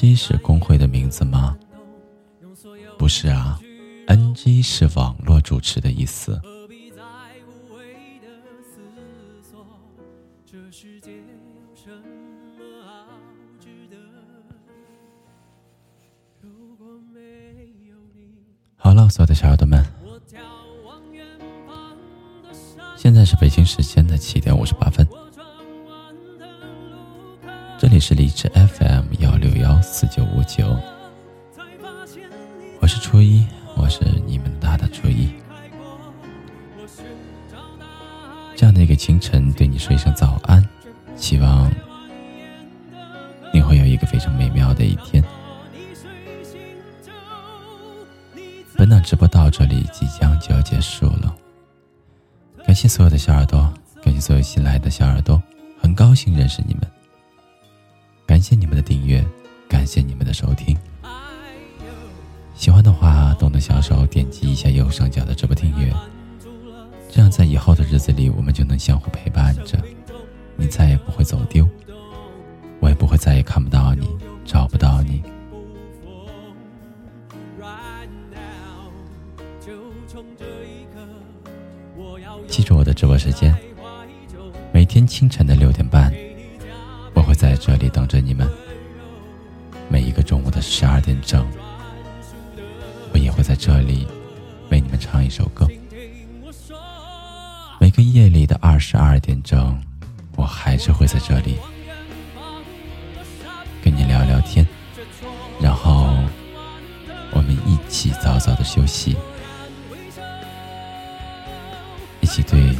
g 是工会的名字吗？不是啊 ng 是网络主持的意思。再也看不到你，找不到你。记住我的直播时间，每天清晨的六点半，我会在这里等着你们；每一个中午的十二点整，我也会在这里为你们唱一首歌；每个夜里的二十二点整，我还是会在这里起早早的休息。一起对，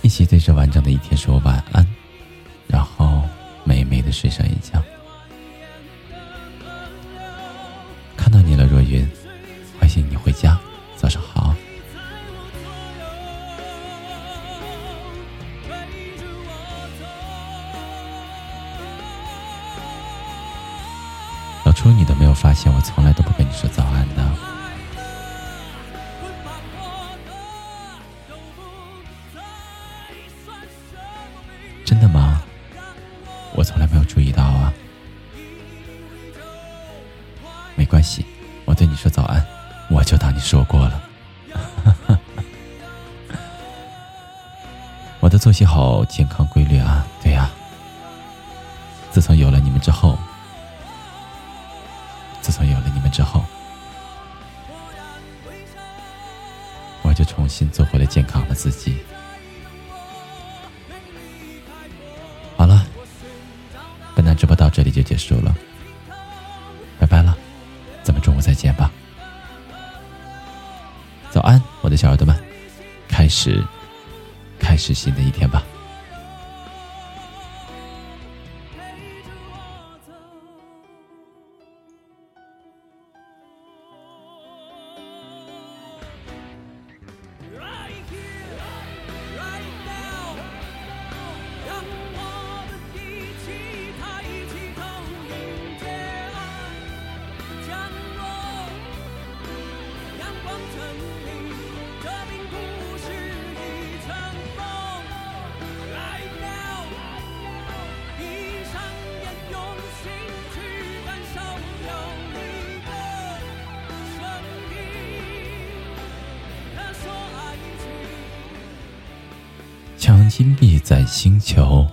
一起对这完整的一天说晚安，然后美美的睡上一觉。健康规律啊，对呀。自从有了你们之后，自从有了你们之后，我就重新做回了健康的自己。好了，本单直播到这里就结束了，拜拜了，咱们中午再见吧。早安，我的小耳朵们，开始，开始新的一天吧。金币在星球，